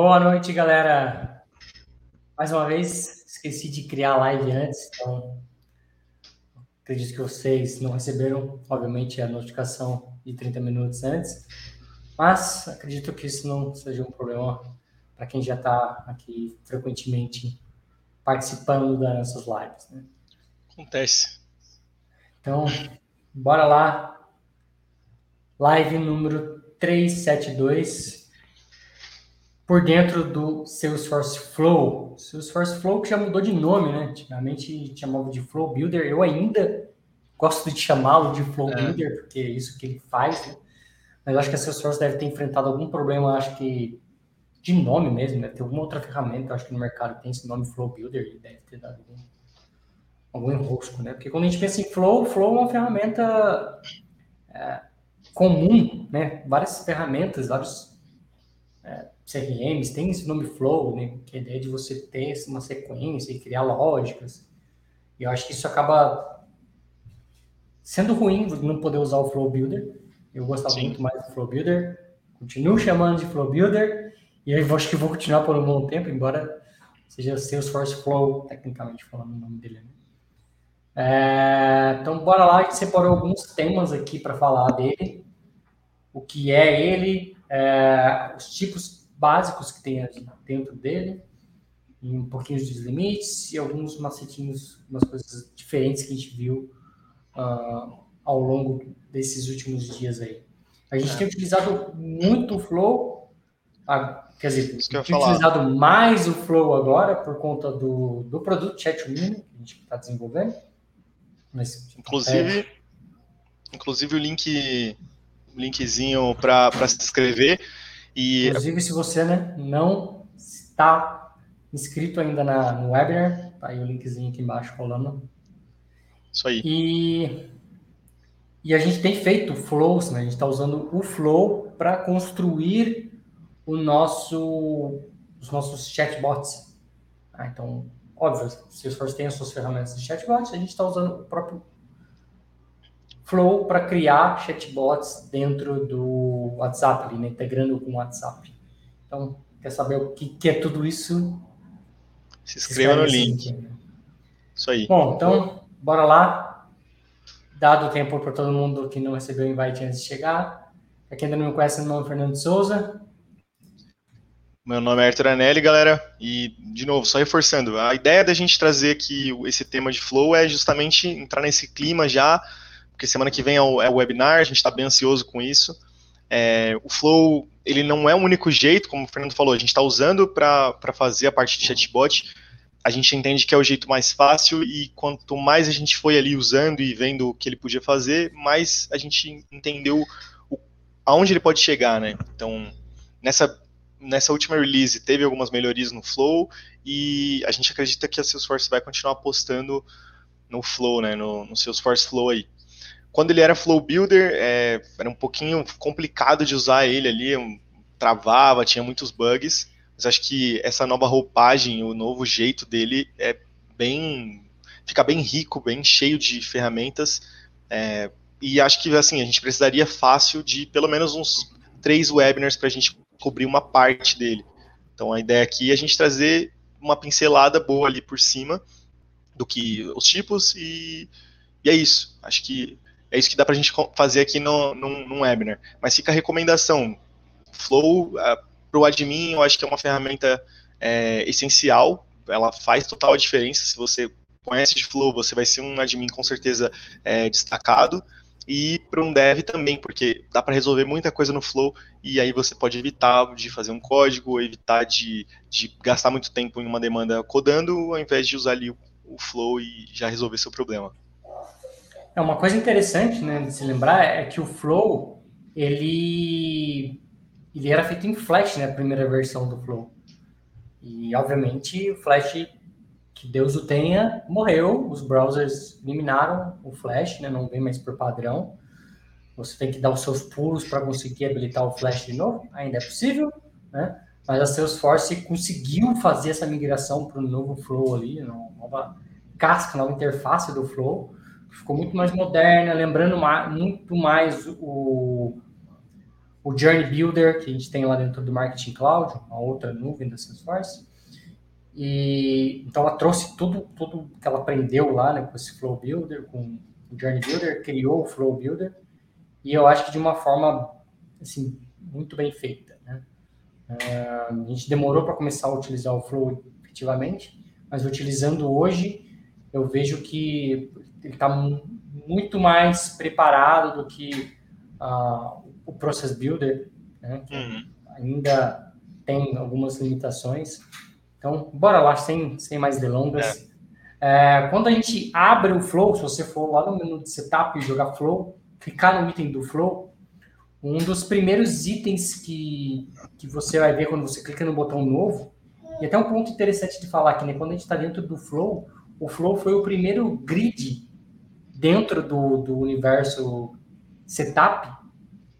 Boa noite, galera. Mais uma vez, esqueci de criar a live antes, então acredito que vocês não receberam, obviamente, a notificação de 30 minutos antes, mas acredito que isso não seja um problema para quem já está aqui frequentemente participando das nossas lives. Né? Acontece. Então, bora lá. Live número 372 por dentro do Salesforce Flow. Salesforce Flow que já mudou de nome, né? Antigamente chamava de Flow Builder. Eu ainda gosto de chamá-lo de Flow é. Builder, porque é isso que ele faz, né? Mas eu acho que a Salesforce deve ter enfrentado algum problema, acho que de nome mesmo, deve ter alguma outra ferramenta, acho que no mercado tem esse nome Flow Builder, e deve ter dado algum, algum enrosco, né? Porque quando a gente pensa em Flow, Flow é uma ferramenta é, comum, né? Várias ferramentas, vários é, CRMs têm esse nome Flow, né? Que é a ideia de você ter uma sequência e criar lógicas. E eu acho que isso acaba sendo ruim não poder usar o Flow Builder. Eu gostava Sim. muito mais do Flow Builder. Continuo chamando de Flow Builder. E eu acho que vou continuar por um bom tempo, embora seja Salesforce Flow, tecnicamente falando o nome dele. Né? É, então, bora lá, a gente separou alguns temas aqui para falar dele. O que é ele, é, os tipos básicos que tem dentro dele, e um pouquinho dos limites e alguns macetinhos, umas coisas diferentes que a gente viu uh, ao longo desses últimos dias aí. A gente é. tem utilizado muito o Flow, a, quer dizer, tem utilizado mais o Flow agora por conta do, do produto Chat Mini que a gente está desenvolvendo. Mas, inclusive, é... inclusive o link linkzinho para se inscrever. E... Inclusive, se você né, não está inscrito ainda na, no webinar, tá aí o linkzinho aqui embaixo rolando. Isso aí. E, e a gente tem feito flows, né? A gente está usando o flow para construir o nosso, os nossos chatbots. Ah, então, óbvio, se o Salesforce tem as suas ferramentas de chatbots, a gente está usando o próprio Flow para criar chatbots dentro do WhatsApp, ali, né? integrando com o WhatsApp. Então, quer saber o que, que é tudo isso? Se inscreva no link. Aqui, né? Isso aí. Bom, então, bora lá. Dado o tempo para todo mundo que não recebeu o invite antes de chegar. Para quem ainda não me conhece, meu nome é Fernando Souza. Meu nome é Arthur Anelli, galera. E, de novo, só reforçando, a ideia da gente trazer aqui esse tema de flow é justamente entrar nesse clima já porque semana que vem é o, é o webinar, a gente está bem ansioso com isso. É, o Flow, ele não é o único jeito, como o Fernando falou, a gente está usando para fazer a parte de chatbot, a gente entende que é o jeito mais fácil e quanto mais a gente foi ali usando e vendo o que ele podia fazer, mais a gente entendeu o, aonde ele pode chegar, né? Então, nessa, nessa última release teve algumas melhorias no Flow e a gente acredita que a Salesforce vai continuar apostando no Flow, né? No, no Salesforce Flow aí. Quando ele era Flow Builder, é, era um pouquinho complicado de usar ele ali, um, travava, tinha muitos bugs, mas acho que essa nova roupagem, o novo jeito dele é bem. fica bem rico, bem cheio de ferramentas. É, e acho que assim, a gente precisaria fácil de pelo menos uns três webinars para a gente cobrir uma parte dele. Então a ideia aqui é a gente trazer uma pincelada boa ali por cima do que os tipos e, e é isso. Acho que é isso que dá para a gente fazer aqui no, num, num webinar. Mas fica a recomendação. Flow, uh, ah, para o admin, eu acho que é uma ferramenta é, essencial. Ela faz total diferença. Se você conhece de Flow, você vai ser um admin com certeza é, destacado. E para um dev também, porque dá para resolver muita coisa no Flow e aí você pode evitar de fazer um código, evitar de, de gastar muito tempo em uma demanda codando, ao invés de usar ali o, o Flow e já resolver seu problema. É uma coisa interessante, né, de se lembrar é que o Flow ele ele era feito em Flash, né, a primeira versão do Flow. E obviamente o Flash que Deus o tenha morreu, os browsers eliminaram o Flash, né, não vem mais por padrão. Você tem que dar os seus pulos para conseguir habilitar o Flash de novo, ainda é possível, né? Mas a Salesforce conseguiu fazer essa migração para o novo Flow ali, nova casca, nova interface do Flow ficou muito mais moderna, lembrando muito mais o, o Journey Builder, que a gente tem lá dentro do Marketing Cloud, uma outra nuvem da Salesforce. E então ela trouxe tudo, tudo que ela aprendeu lá, né, com esse Flow Builder, com o Journey Builder, criou o Flow Builder, e eu acho que de uma forma assim muito bem feita. Né? Uh, a gente demorou para começar a utilizar o Flow efetivamente, mas utilizando hoje, eu vejo que ele está muito mais preparado do que uh, o Process Builder, né? Uhum. ainda tem algumas limitações. Então, bora lá, sem, sem mais delongas. É. É, quando a gente abre o Flow, se você for lá no menu de Setup e jogar Flow, clicar no item do Flow, um dos primeiros itens que, que você vai ver quando você clica no botão novo, e até um ponto interessante de falar aqui, né? Quando a gente está dentro do Flow, o Flow foi o primeiro grid dentro do, do universo Setup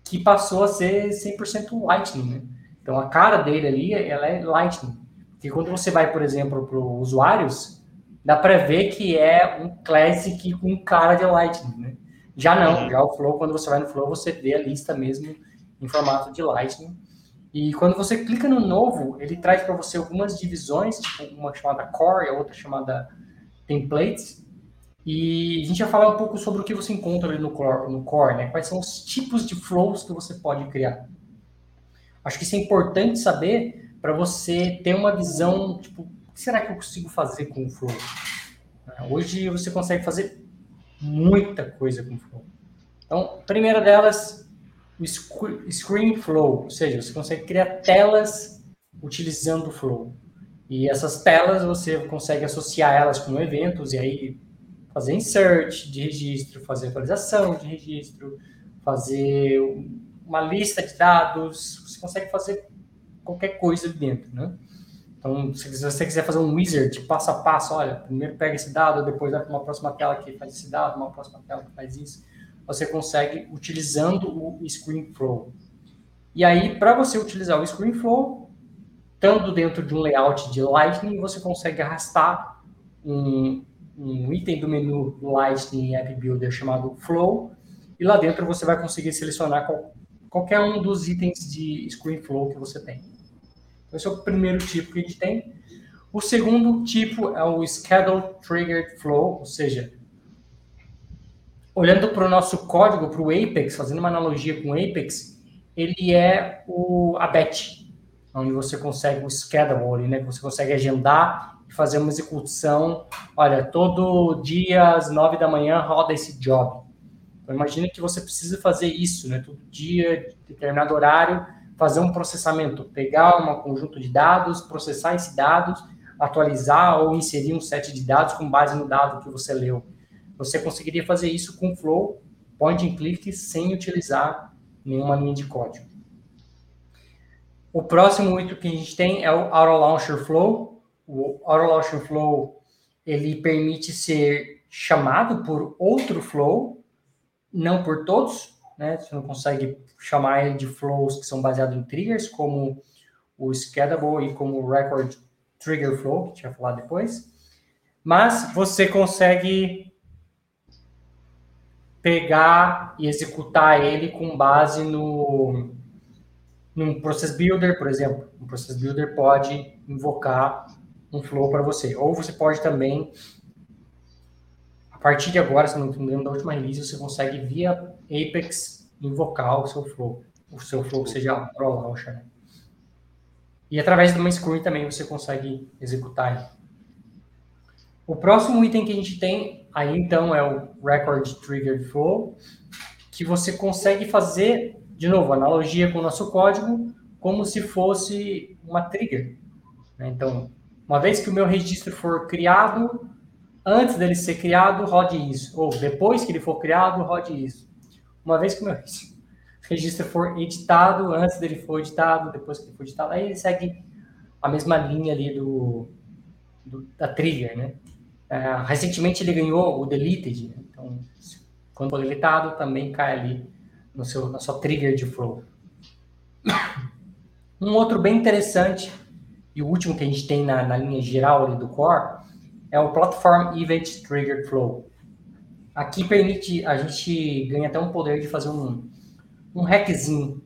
que passou a ser 100% Lightning, né? Então a cara dele ali, ela é Lightning. Porque quando você vai, por exemplo, para os usuários, dá para ver que é um Classic com cara de Lightning, né? Já não, uhum. já o Flow, quando você vai no Flow, você vê a lista mesmo em formato de Lightning. E quando você clica no novo, ele traz para você algumas divisões, tipo uma chamada Core e a outra chamada Templates. E a gente vai falar um pouco sobre o que você encontra ali no core, no core, né? Quais são os tipos de flows que você pode criar. Acho que isso é importante saber para você ter uma visão, tipo, o que será que eu consigo fazer com o flow? Hoje você consegue fazer muita coisa com o flow. Então, primeira delas, o screen flow, ou seja, você consegue criar telas utilizando o flow. E essas telas você consegue associar elas com eventos e aí fazer insert de registro, fazer atualização de registro, fazer uma lista de dados, você consegue fazer qualquer coisa ali dentro, né? Então, se você quiser fazer um wizard passo a passo, olha, primeiro pega esse dado, depois vai para uma próxima tela que faz esse dado, uma próxima tela que faz isso, você consegue utilizando o ScreenFlow. E aí, para você utilizar o ScreenFlow, estando dentro de um layout de Lightning, você consegue arrastar um, um item do menu Lightning App Builder chamado Flow, e lá dentro você vai conseguir selecionar qual, qualquer um dos itens de ScreenFlow que você tem. Esse é o primeiro tipo que a gente tem. O segundo tipo é o Schedule Triggered Flow, ou seja, olhando para o nosso código, para o Apex, fazendo uma analogia com o Apex, ele é o, a batch, onde você consegue o schedule, né, que você consegue agendar fazer uma execução. Olha, todo dia às nove da manhã roda esse job. Então, imagine que você precisa fazer isso, né? Todo dia, determinado horário, fazer um processamento, pegar um conjunto de dados, processar esses dados, atualizar ou inserir um set de dados com base no dado que você leu. Você conseguiria fazer isso com Flow, point and click, sem utilizar nenhuma linha de código. O próximo item que a gente tem é o Auto Launcher Flow, o Auto Flow ele permite ser chamado por outro flow, não por todos, né? Você não consegue chamar ele de flows que são baseados em triggers, como o Schedule e como o Record Trigger Flow, que a gente falar depois. Mas você consegue pegar e executar ele com base no num Process Builder, por exemplo. Um Process Builder pode invocar um flow para você. Ou você pode também, a partir de agora, se não me engano da última release, você consegue via Apex invocar o seu flow. O seu flow seja Pro Launcher. Né? E através do uma screen também você consegue executar. O próximo item que a gente tem aí então é o Record Triggered Flow, que você consegue fazer, de novo, analogia com o nosso código, como se fosse uma trigger. Né? Então, uma vez que o meu registro for criado, antes dele ser criado, rode isso. Ou depois que ele for criado, rode isso. Uma vez que o meu registro for editado, antes dele for editado, depois que ele for editado, aí ele segue a mesma linha ali do, do da trigger, né? É, recentemente ele ganhou o deleted, né? então quando for deletado também cai ali no seu, na sua trigger de flow. Um outro bem interessante e o último que a gente tem na, na linha geral do core é o Platform Event Trigger Flow. Aqui permite, a gente ganha até um poder de fazer um, um hackzinho.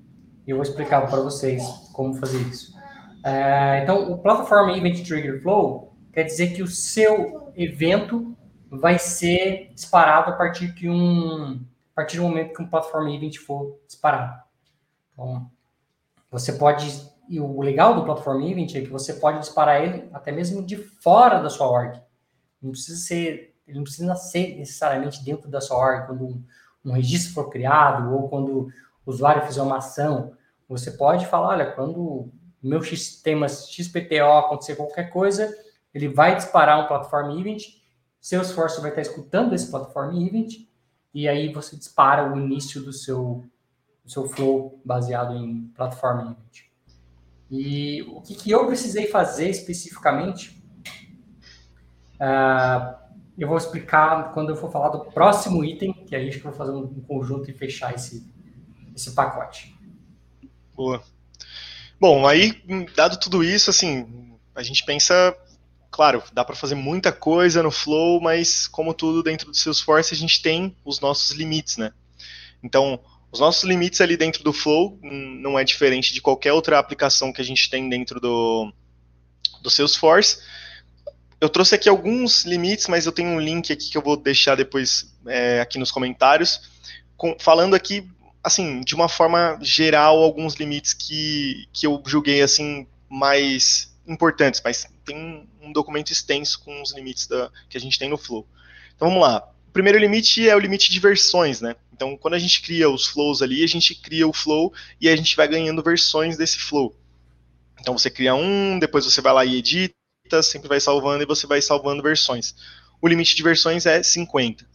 eu vou explicar para vocês como fazer isso. É, então, o Platform Event Trigger Flow quer dizer que o seu evento vai ser disparado a partir que um partir do momento que um Platform Event for disparado. Então, você pode e o legal do Platform Event é que você pode disparar ele até mesmo de fora da sua org. Não precisa ser, ele não precisa ser necessariamente dentro da sua org quando um, um registro for criado ou quando o usuário fizer uma ação. Você pode falar, olha, quando meu sistema XPTO acontecer qualquer coisa, ele vai disparar um Platform Event, Salesforce vai estar escutando esse Platform Event, e aí você dispara o início do seu, do seu flow baseado em Platform Event. E o que, que eu precisei fazer especificamente, uh, eu vou explicar quando eu for falar do próximo item, que aí acho que eu vou fazer um, um conjunto e fechar esse, esse pacote. Boa. Bom, aí, dado tudo isso, assim, a gente pensa, claro, dá para fazer muita coisa no Flow, mas como tudo dentro do Salesforce, a gente tem os nossos limites, né? Então, os nossos limites ali dentro do Flow não é diferente de qualquer outra aplicação que a gente tem dentro do, do Salesforce. Eu trouxe aqui alguns limites, mas eu tenho um link aqui que eu vou deixar depois é, aqui nos comentários, com, falando aqui, assim, de uma forma geral, alguns limites que, que eu julguei, assim, mais importantes, mas tem um documento extenso com os limites da, que a gente tem no Flow. Então vamos lá. O primeiro limite é o limite de versões, né? Então, quando a gente cria os flows ali, a gente cria o flow e a gente vai ganhando versões desse flow. Então, você cria um, depois você vai lá e edita, sempre vai salvando e você vai salvando versões. O limite de versões é 50.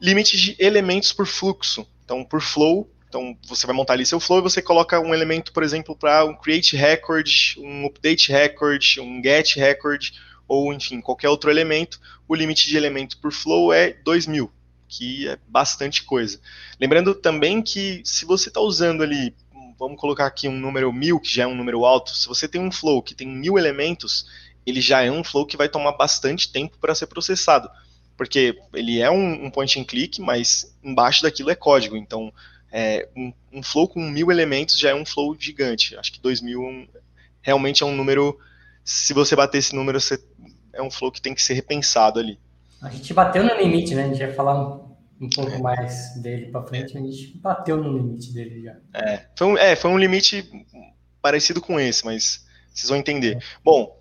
Limite de elementos por fluxo. Então, por flow, então você vai montar ali seu flow e você coloca um elemento, por exemplo, para um create record, um update record, um get record, ou enfim, qualquer outro elemento, o limite de elemento por flow é 2000, que é bastante coisa. Lembrando também que se você está usando ali, vamos colocar aqui um número 1000, que já é um número alto, se você tem um flow que tem mil elementos, ele já é um flow que vai tomar bastante tempo para ser processado, porque ele é um, um, point and click, mas embaixo daquilo é código, então é, um, um, flow com mil elementos já é um flow gigante, acho que 2000 é realmente é um número se você bater esse número, você, é um flow que tem que ser repensado ali. A gente bateu no limite, né? A gente vai falar um, um pouco é. mais dele para frente, a gente bateu no limite dele já. É foi, um, é, foi um limite parecido com esse, mas vocês vão entender. É. Bom,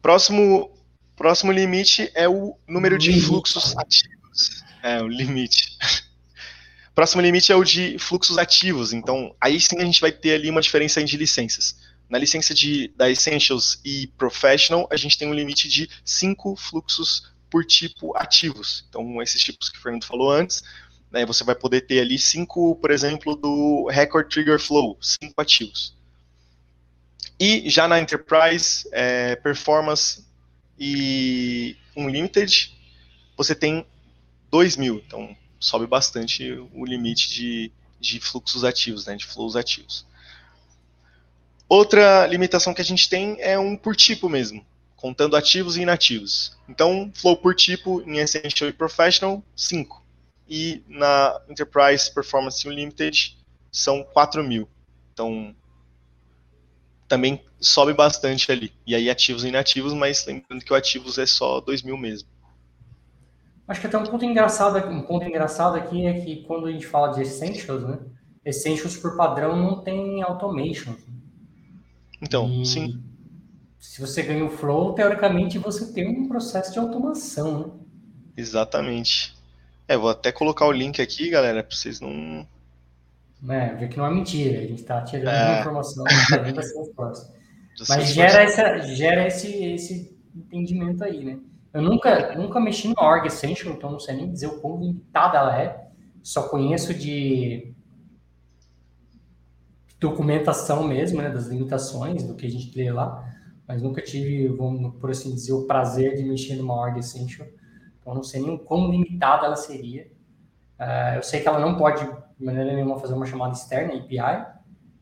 próximo, próximo limite é o número de fluxos ativos. É, o limite. Próximo limite é o de fluxos ativos, então aí sim a gente vai ter ali uma diferença de licenças. Na licença de, da Essentials e Professional, a gente tem um limite de cinco fluxos por tipo ativos. Então, esses tipos que o Fernando falou antes, né, você vai poder ter ali cinco, por exemplo, do Record Trigger Flow, cinco ativos. E já na Enterprise, é, Performance e Unlimited, você tem 2 mil. Então, sobe bastante o limite de, de fluxos ativos, né, de flows ativos. Outra limitação que a gente tem é um por tipo mesmo, contando ativos e inativos. Então, flow por tipo em Essential e Professional, 5. E na Enterprise Performance Unlimited são 4 mil. Então, também sobe bastante ali. E aí ativos e inativos, mas lembrando que o ativos é só 2 mil mesmo. Acho que até um ponto engraçado aqui, um ponto engraçado aqui é que quando a gente fala de Essentials, né? Essentials por padrão não tem automation. Então, e sim. Se você ganha o flow, teoricamente você tem um processo de automação, né? Exatamente. É, vou até colocar o link aqui, galera, para vocês não. É, ver que não é mentira, a gente está tirando é. informação da Salesforce. Mas gera, essa, gera esse, esse entendimento aí, né? Eu nunca, nunca mexi no Org Essential, então não sei nem dizer o quão limitada ela é. Só conheço de documentação mesmo, né, das limitações do que a gente lê lá, mas nunca tive, vamos por assim dizer, o prazer de mexer numa org essential, então não sei nem como limitada ela seria. Uh, eu sei que ela não pode, de maneira nenhuma, fazer uma chamada externa, API,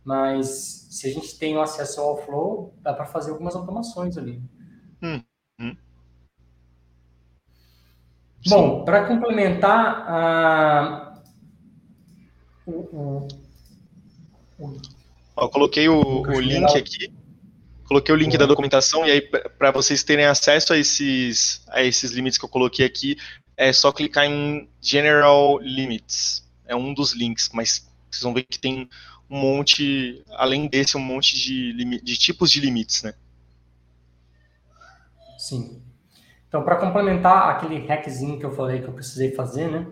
mas se a gente tem acesso ao Flow, dá para fazer algumas automações ali. Hum, Bom, para complementar, o, o Ó, coloquei o, o link aqui. Coloquei o link da documentação e aí para vocês terem acesso a esses, a esses limites que eu coloquei aqui, é só clicar em General Limits. É um dos links, mas vocês vão ver que tem um monte, além desse, um monte de, de tipos de limites, né? Sim. Então, para complementar aquele hackzinho que eu falei que eu precisei fazer, né?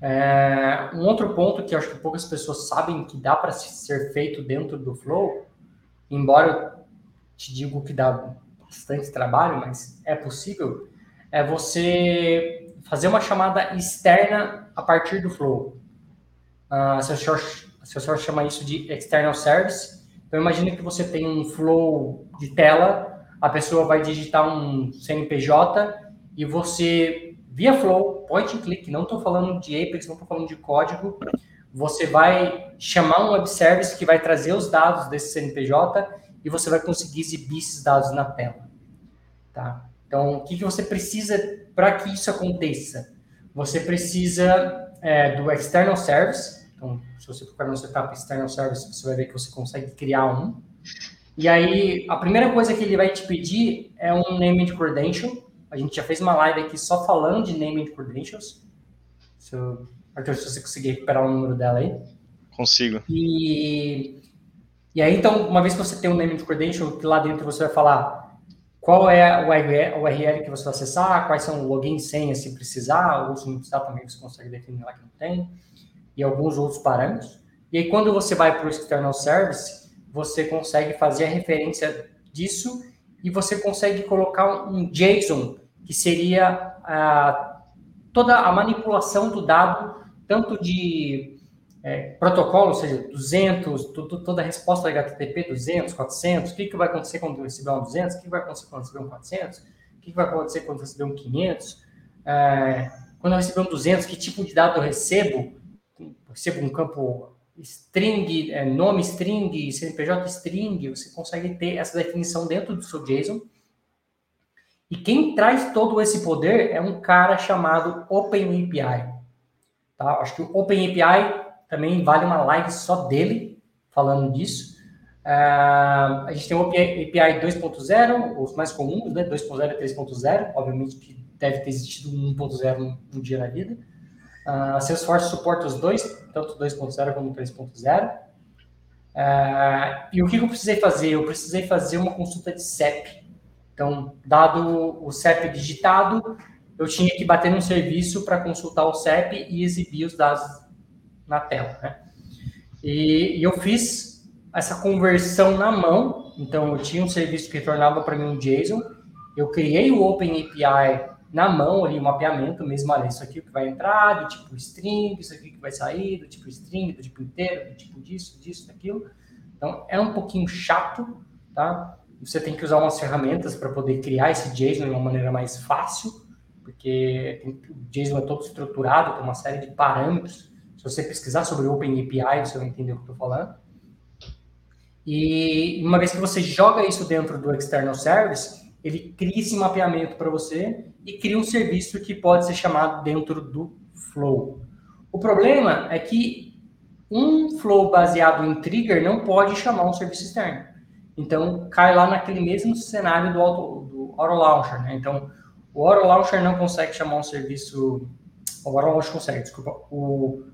É, um outro ponto que eu acho que poucas pessoas sabem que dá para ser feito dentro do Flow, embora te digo que dá bastante trabalho, mas é possível, é você fazer uma chamada externa a partir do Flow. Uh, seu senhor chama isso de External Service. Então, imagine que você tem um Flow de tela, a pessoa vai digitar um CNPJ e você, via Flow, point and click, não estou falando de Apex, não estou falando de código, você vai chamar um web service que vai trazer os dados desse CNPJ e você vai conseguir exibir esses dados na tela. Tá? Então, o que, que você precisa para que isso aconteça? Você precisa é, do external service. Então, se você procurar no setup external service, você vai ver que você consegue criar um. E aí, a primeira coisa que ele vai te pedir é um name and credential. A gente já fez uma live aqui só falando de name and credentials. Se eu, Arthur, se você conseguir recuperar o número dela aí. Consigo. E e aí, então, uma vez que você tem um name de credential, lá dentro você vai falar qual é o URL que você vai acessar, quais são o login e senha se precisar, ou se não precisar também você consegue definir lá que não tem, e alguns outros parâmetros. E aí, quando você vai para o external service, você consegue fazer a referência disso e você consegue colocar um JSON, que seria a, toda a manipulação do dado, tanto de é, protocolo, ou seja, 200, tudo, toda a resposta HTTP 200, 400, o que, que vai acontecer quando receber um 200, o que vai acontecer quando receber um 400, o que, que vai acontecer quando receber um 500, é, quando eu receber um 200, que tipo de dado eu recebo, eu recebo um campo string, é, nome string, CNPJ string, você consegue ter essa definição dentro do seu JSON, e quem traz todo esse poder é um cara chamado OpenAPI. Tá? Acho que o OpenAPI também vale uma live só dele falando disso. Uh, a gente tem o API 2.0, os mais comuns, né? 2.0 e 3.0, obviamente que deve ter existido um 1.0 um, dia na vida. Uh, Salesforce suporta os dois, tanto 2.0 como 3.0. Uh, e o que eu precisei fazer? Eu precisei fazer uma consulta de CEP. Então, dado o CEP digitado, eu tinha que bater num serviço para consultar o CEP e exibir os dados na tela. Né? E, e, eu fiz essa conversão na mão, então eu tinha um serviço que retornava para mim um JSON, eu criei o OpenAPI na mão ali, o mapeamento mesmo, olha, isso aqui que vai entrar, do tipo string, isso aqui que vai sair, do tipo string, do tipo inteiro, do tipo disso, disso, daquilo. Então, é um pouquinho chato, tá? Você tem que usar umas ferramentas para poder criar esse JSON de uma maneira mais fácil, porque o JSON é todo estruturado, tem uma série de parâmetros se você pesquisar sobre OpenAPI, você vai entender o que eu estou falando. E uma vez que você joga isso dentro do External Service, ele cria esse mapeamento para você e cria um serviço que pode ser chamado dentro do Flow. O problema é que um Flow baseado em Trigger não pode chamar um serviço externo. Então, cai lá naquele mesmo cenário do Auto, do Auto Launcher. Né? Então, o Auto Launcher não consegue chamar um serviço... O Auto Launcher consegue, desculpa. O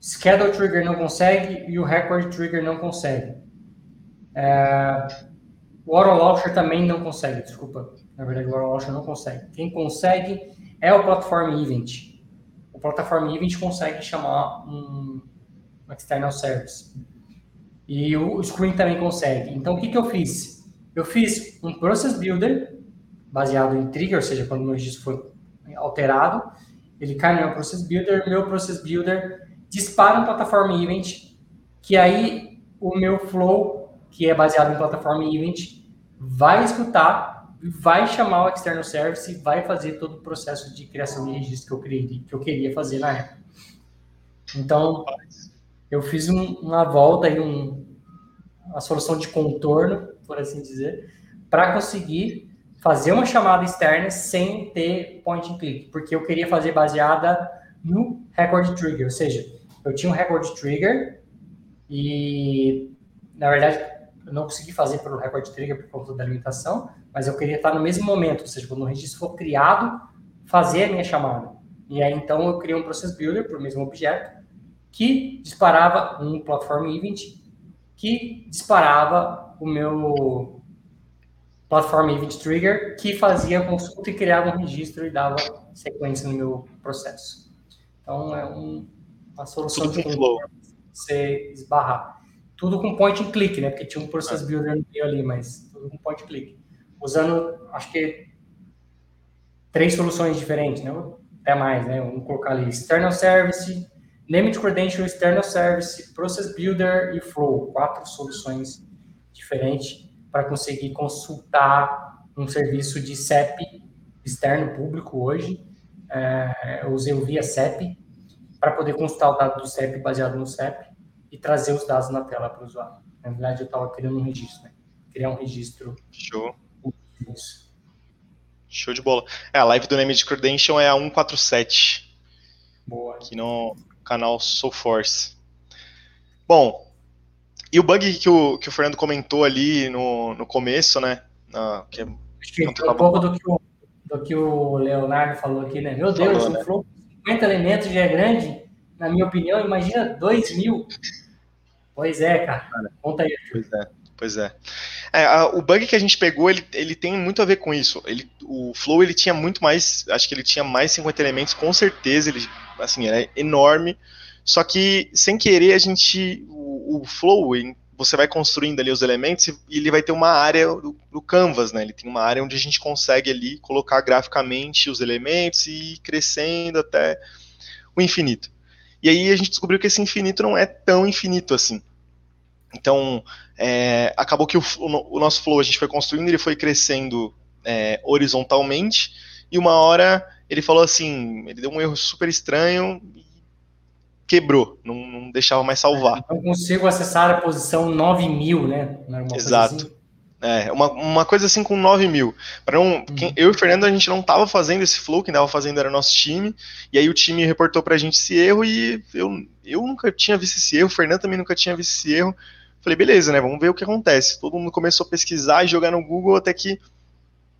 Schedule Trigger não consegue e o Record Trigger não consegue. É, o Auto Launcher também não consegue, desculpa. Na verdade, o Auto Launcher não consegue. Quem consegue é o Platform Event. O Platform Event consegue chamar um, External Service. E o Screen também consegue. Então, o que, que eu fiz? Eu fiz um Process Builder baseado em Trigger, ou seja, quando meu registro foi alterado, ele cai no meu Process Builder. Meu Process Builder dispara um plataforma event, que aí o meu flow, que é baseado em plataforma event, vai escutar, vai chamar o external service e vai fazer todo o processo de criação de registro que eu, queria, que eu queria fazer na época. Então, eu fiz um, uma volta e um, uma solução de contorno, por assim dizer, para conseguir fazer uma chamada externa sem ter point and click, porque eu queria fazer baseada no record trigger, ou seja, eu tinha um record trigger E, na verdade, eu não consegui fazer pelo Record Trigger por conta da limitação, mas eu queria estar no mesmo momento, ou seja, quando o registro for criado, fazer a minha chamada. E aí, então, eu criei um Process Builder para o mesmo objeto, que disparava um Platform Event, que disparava o meu Platform Event Trigger, que fazia a consulta e criava um registro e dava sequência no meu processo. Então, é um, uma solução Tudo de flow. você esbarrar. Tudo com point and click, né? Porque tinha um process builder no meio ali, mas tudo com point and click. Usando, acho que, três soluções diferentes, né? Até mais, né? Vamos colocar ali external service, named credential, external service, process builder e flow. Quatro soluções diferentes para conseguir consultar um serviço de CEP externo público hoje. É, eu usei o via CEP para poder consultar o dado do CEP baseado no CEP e trazer os dados na tela para o usuário. Na verdade, eu estava criando um registro, né? Criar um registro. Show. Isso. Show de bola. É, a live do Named Credential é a 147. Boa. Aqui no canal SoulForce. Bom, e o bug que o, que o Fernando comentou ali no, no começo, né? Ah, que é um pouco do que, o, do que o Leonardo falou aqui, né? Meu Deus, Falou, um né? flow com 50 elementos já é grande, na minha opinião, imagina 2 mil. Pois é, cara. Conta aí. Pois é, pois é. É, a- o bug que a gente pegou, ele, ele tem muito a ver com isso. Ele, o Flow, ele tinha muito mais, acho que ele tinha mais 50 elementos, com certeza, ele, assim, era enorme. Só que, sem querer, a gente, o, o Flow, você vai construindo ali os elementos e ele vai ter uma área do, do Canvas, né? Ele tem uma área onde a gente consegue ali colocar graficamente os elementos e ir crescendo até o infinito. E aí a gente descobriu que esse infinito não é tão infinito assim. Então, é, acabou que o, o, nosso flow a gente foi construindo, ele foi crescendo é, horizontalmente, e uma hora ele falou assim, ele deu um erro super estranho e quebrou, não, não deixava mais salvar. Não consigo acessar a posição 9000, né? Exato. assim? É, uma, uma coisa assim com 9 mil. Pra não, quem- eu e o Fernando, a gente não tava fazendo esse flow, quem tava fazendo era nosso time, e aí o time reportou pra gente esse erro, e eu, eu nunca tinha visto esse erro, o Fernando também nunca tinha visto esse erro. Falei, beleza, né, vamos ver o que acontece. Todo mundo começou a pesquisar e jogar no Google, até que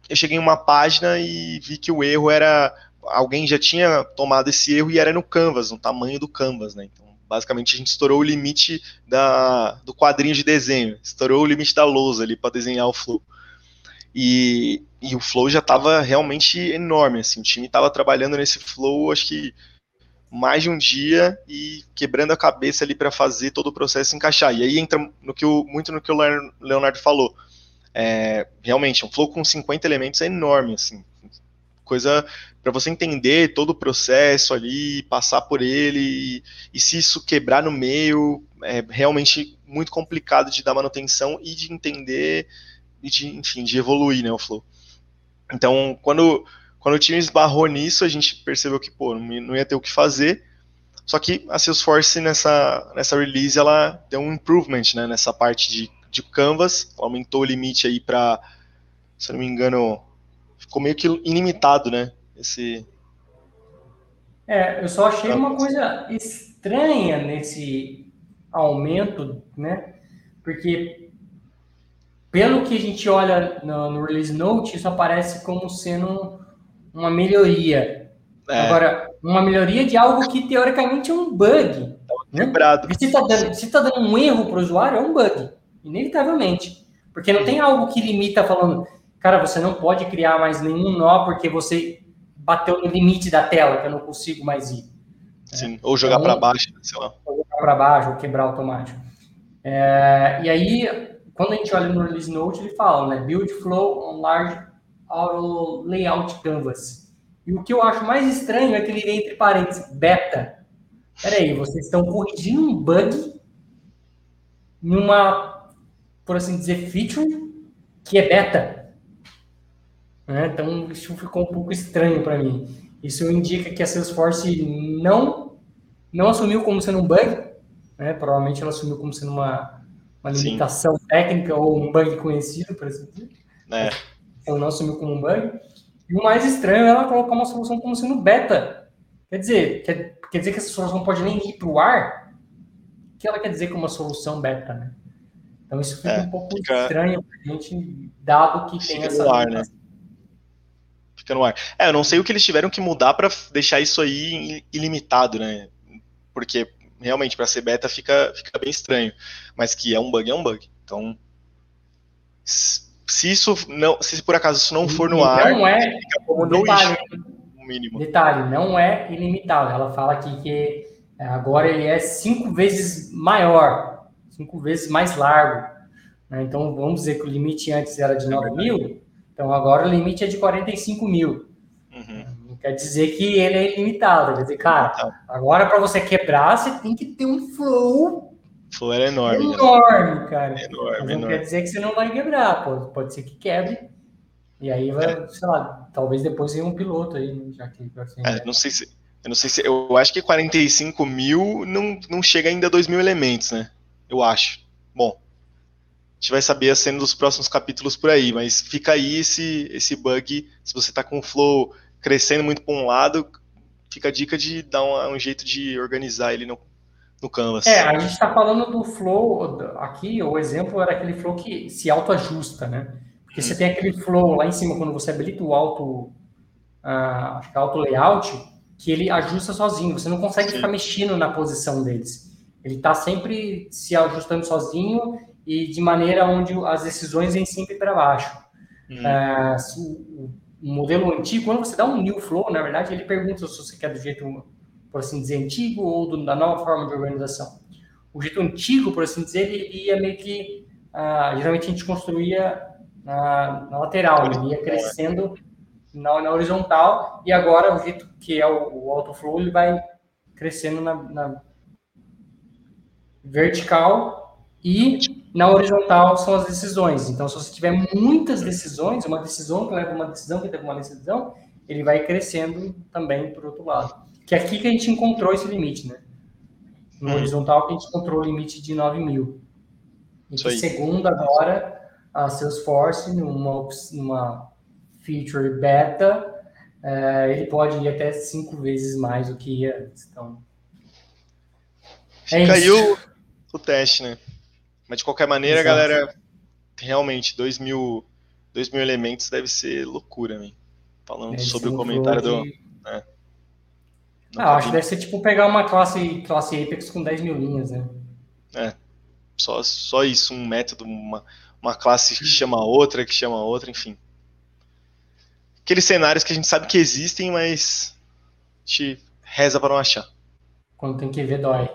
eu cheguei em uma página e vi que o erro era, alguém já tinha tomado esse erro e era no Canvas, no tamanho do Canvas, né, então basicamente a gente estourou o limite da, do quadrinho de desenho, estourou o limite da lousa ali para desenhar o flow. E, e o flow já estava realmente enorme, assim, o time estava trabalhando nesse flow, acho que mais de um dia e quebrando a cabeça ali para fazer todo o processo encaixar. E aí entra no que o, muito no que o Leonardo falou. É, realmente, um flow com 50 elementos é enorme, assim, coisa para você entender todo o processo ali, passar por ele, e, e, se isso quebrar no meio, é realmente muito complicado de dar manutenção e de entender e de, enfim, de evoluir, né, o flow. Então, quando, quando o time esbarrou nisso, a gente percebeu que, pô, não ia ter o que fazer, só que a Salesforce nessa, nessa release, ela deu um improvement, né, nessa parte de, de Canvas, aumentou o limite aí para, se eu não me engano, ficou meio que ilimitado, né, esse... É, eu só achei uma coisa estranha nesse aumento, né? Porque pelo que a gente olha no, no release note, isso aparece como sendo uma melhoria. É. Agora, uma melhoria de algo que teoricamente é um bug. Né? Quebrado. Se está dando, se tá dando um erro para o usuário, é um bug, inevitavelmente. Porque não tem algo que limita falando, cara, você não pode criar mais nenhum nó porque você bateu no limite da tela, que eu não consigo mais ir. Sim, é. ou jogar então, para baixo, sei lá. Ou jogar para baixo, ou quebrar automático. É, e aí, quando a gente olha no release note, ele fala, né? Build flow on large auto layout canvas. E o que eu acho mais estranho é que ele vem entre parênteses, beta. Peraí, vocês estão corrigindo um bug numa, por assim dizer, feature que é beta. Né? Então, isso ficou um pouco estranho para mim. Isso indica que a Salesforce não, não assumiu como sendo um bug, né? provavelmente ela assumiu como sendo uma, uma limitação Sim. técnica ou um bug conhecido, por assim dizer. É. Ela não assumiu como um bug. E o mais estranho é ela colocar uma solução como sendo beta. Quer dizer, quer, quer dizer que essa solução pode nem ir para o ar? que ela quer dizer com uma solução beta, né? Então isso fica é, um pouco fica... estranho para a gente, dado que fica tem essa. Ar, né? Fica no ar. É, eu não sei o que eles tiveram que mudar para deixar isso aí ilimitado, né? Porque realmente para ser beta fica, fica bem estranho. Mas que é um bug, é um bug. Então, se isso não, se por acaso isso não for no não ar, é, fica como no detalhe, mínimo. Detalhe, não é ilimitado. Ela fala aqui que é, agora ele é cinco vezes maior, cinco vezes mais largo. Né? Então, vamos dizer que o limite antes era de 9 é mil, então agora o limite é de 45 mil. Uhum. Não quer dizer que ele é ilimitado. Quer dizer, cara, agora para você quebrar, você tem que ter um flow. Flow é enorme. Enorme, né? cara. Enorme, Mas não enorme. quer dizer que você não vai quebrar, pode, pode ser que quebre. E aí vai, é. sei lá, talvez depois venha um piloto aí, né, já que assim, é, não sei se. Eu não sei se. Eu acho que 45 mil não, não chega ainda a 2 mil elementos, né? Eu acho. Bom, gente vai saber a cena dos próximos capítulos por aí, mas fica aí esse, esse bug. Se você tá com o flow crescendo muito para um lado, fica a dica de dar um, um, jeito de organizar ele no, no Canvas. É, a gente está falando do flow aqui, o exemplo era aquele flow que se autoajusta, né? Porque hum. você tem aquele flow lá em cima, quando você habilita o auto, uh, acho que é auto layout, que ele ajusta sozinho. Você não consegue Sim. ficar mexendo na posição deles. Ele está sempre se ajustando sozinho e de maneira onde as decisões vêm sempre para baixo. Hum. Uh, o modelo antigo, quando você dá um new flow, na verdade, ele pergunta se você quer do jeito, por assim dizer, antigo ou do, da nova forma de organização. O jeito antigo, por assim dizer, ele ia meio que. Uh, geralmente a gente construía na, na lateral, ele ia crescendo na, na, horizontal, e agora o jeito que é o, o autoflow, ele vai crescendo na, na vertical e na horizontal são as decisões. Então, se você tiver muitas decisões, uma decisão que leva uma decisão que leva uma decisão, ele vai crescendo também para o outro lado. Que é aqui que a gente encontrou esse limite, né? No hum. horizontal, que a gente encontrou o limite de 9 mil. E que, segundo agora, a Salesforce, numa, numa feature beta, é, ele pode ir até cinco vezes mais do que ia antes. Então, é Caiu o teste, né? Mas de qualquer maneira, Exato. galera, realmente, 2 mil, dois mil elementos deve ser loucura, né? Falando sobre o comentário do. Né? Ah, acho que deve ser tipo pegar uma classe, classe Apex com 10 mil linhas, né? É. Só, só isso, um método, uma, uma classe que chama outra, que chama outra, enfim. Aqueles cenários que a gente sabe que existem, mas a gente reza para não achar. Quando tem que ver, dói.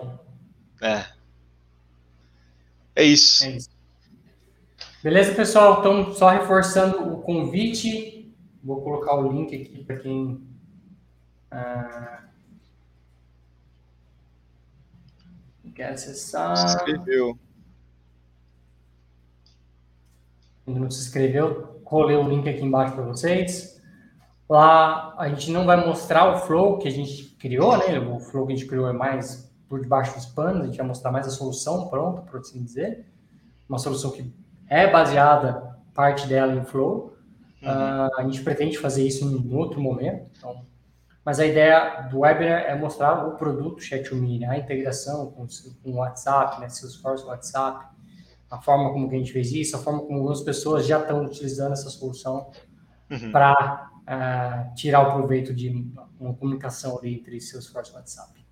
É. É isso. É isso. Beleza, pessoal? Então, só reforçando o convite. Vou colocar o link aqui para quem. Ah, quer acessar. Se inscreveu. ainda não se inscreveu, rolei o link aqui embaixo para vocês. Lá a gente não vai mostrar o flow que a gente criou, né? O flow que a gente criou é mais por debaixo dos panos, a gente vai mostrar mais a solução pronta, por assim dizer. Uma solução que é baseada, parte dela em flow. Uhum. Uh, a gente pretende fazer isso em outro momento. Então, mas a ideia do webinar é mostrar o produto Chat2Me, né? a integração com, com o WhatsApp, né? Salesforce WhatsApp, a forma como que a gente fez isso, a forma como algumas pessoas já estão utilizando essa solução uhum. para uh, é, tirar o proveito de uma comunicação ali entre Salesforce e WhatsApp.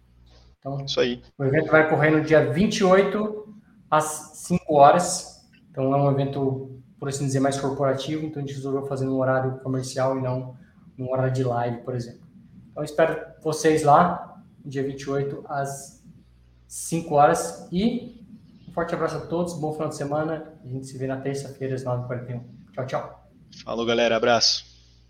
Então, isso aí. o evento vai ocorrer no dia 28 às 5 horas. Então, é um evento, por assim dizer, mais corporativo. Então, a gente resolveu fazer no horário comercial e não no horário de live, por exemplo. Então, espero vocês lá, dia 28 às 5 horas. E Forte abraço a todos, bom final de semana. A gente se vê na terça-feira às 9h41. Tchau, tchau. Falou, galera. Abraço.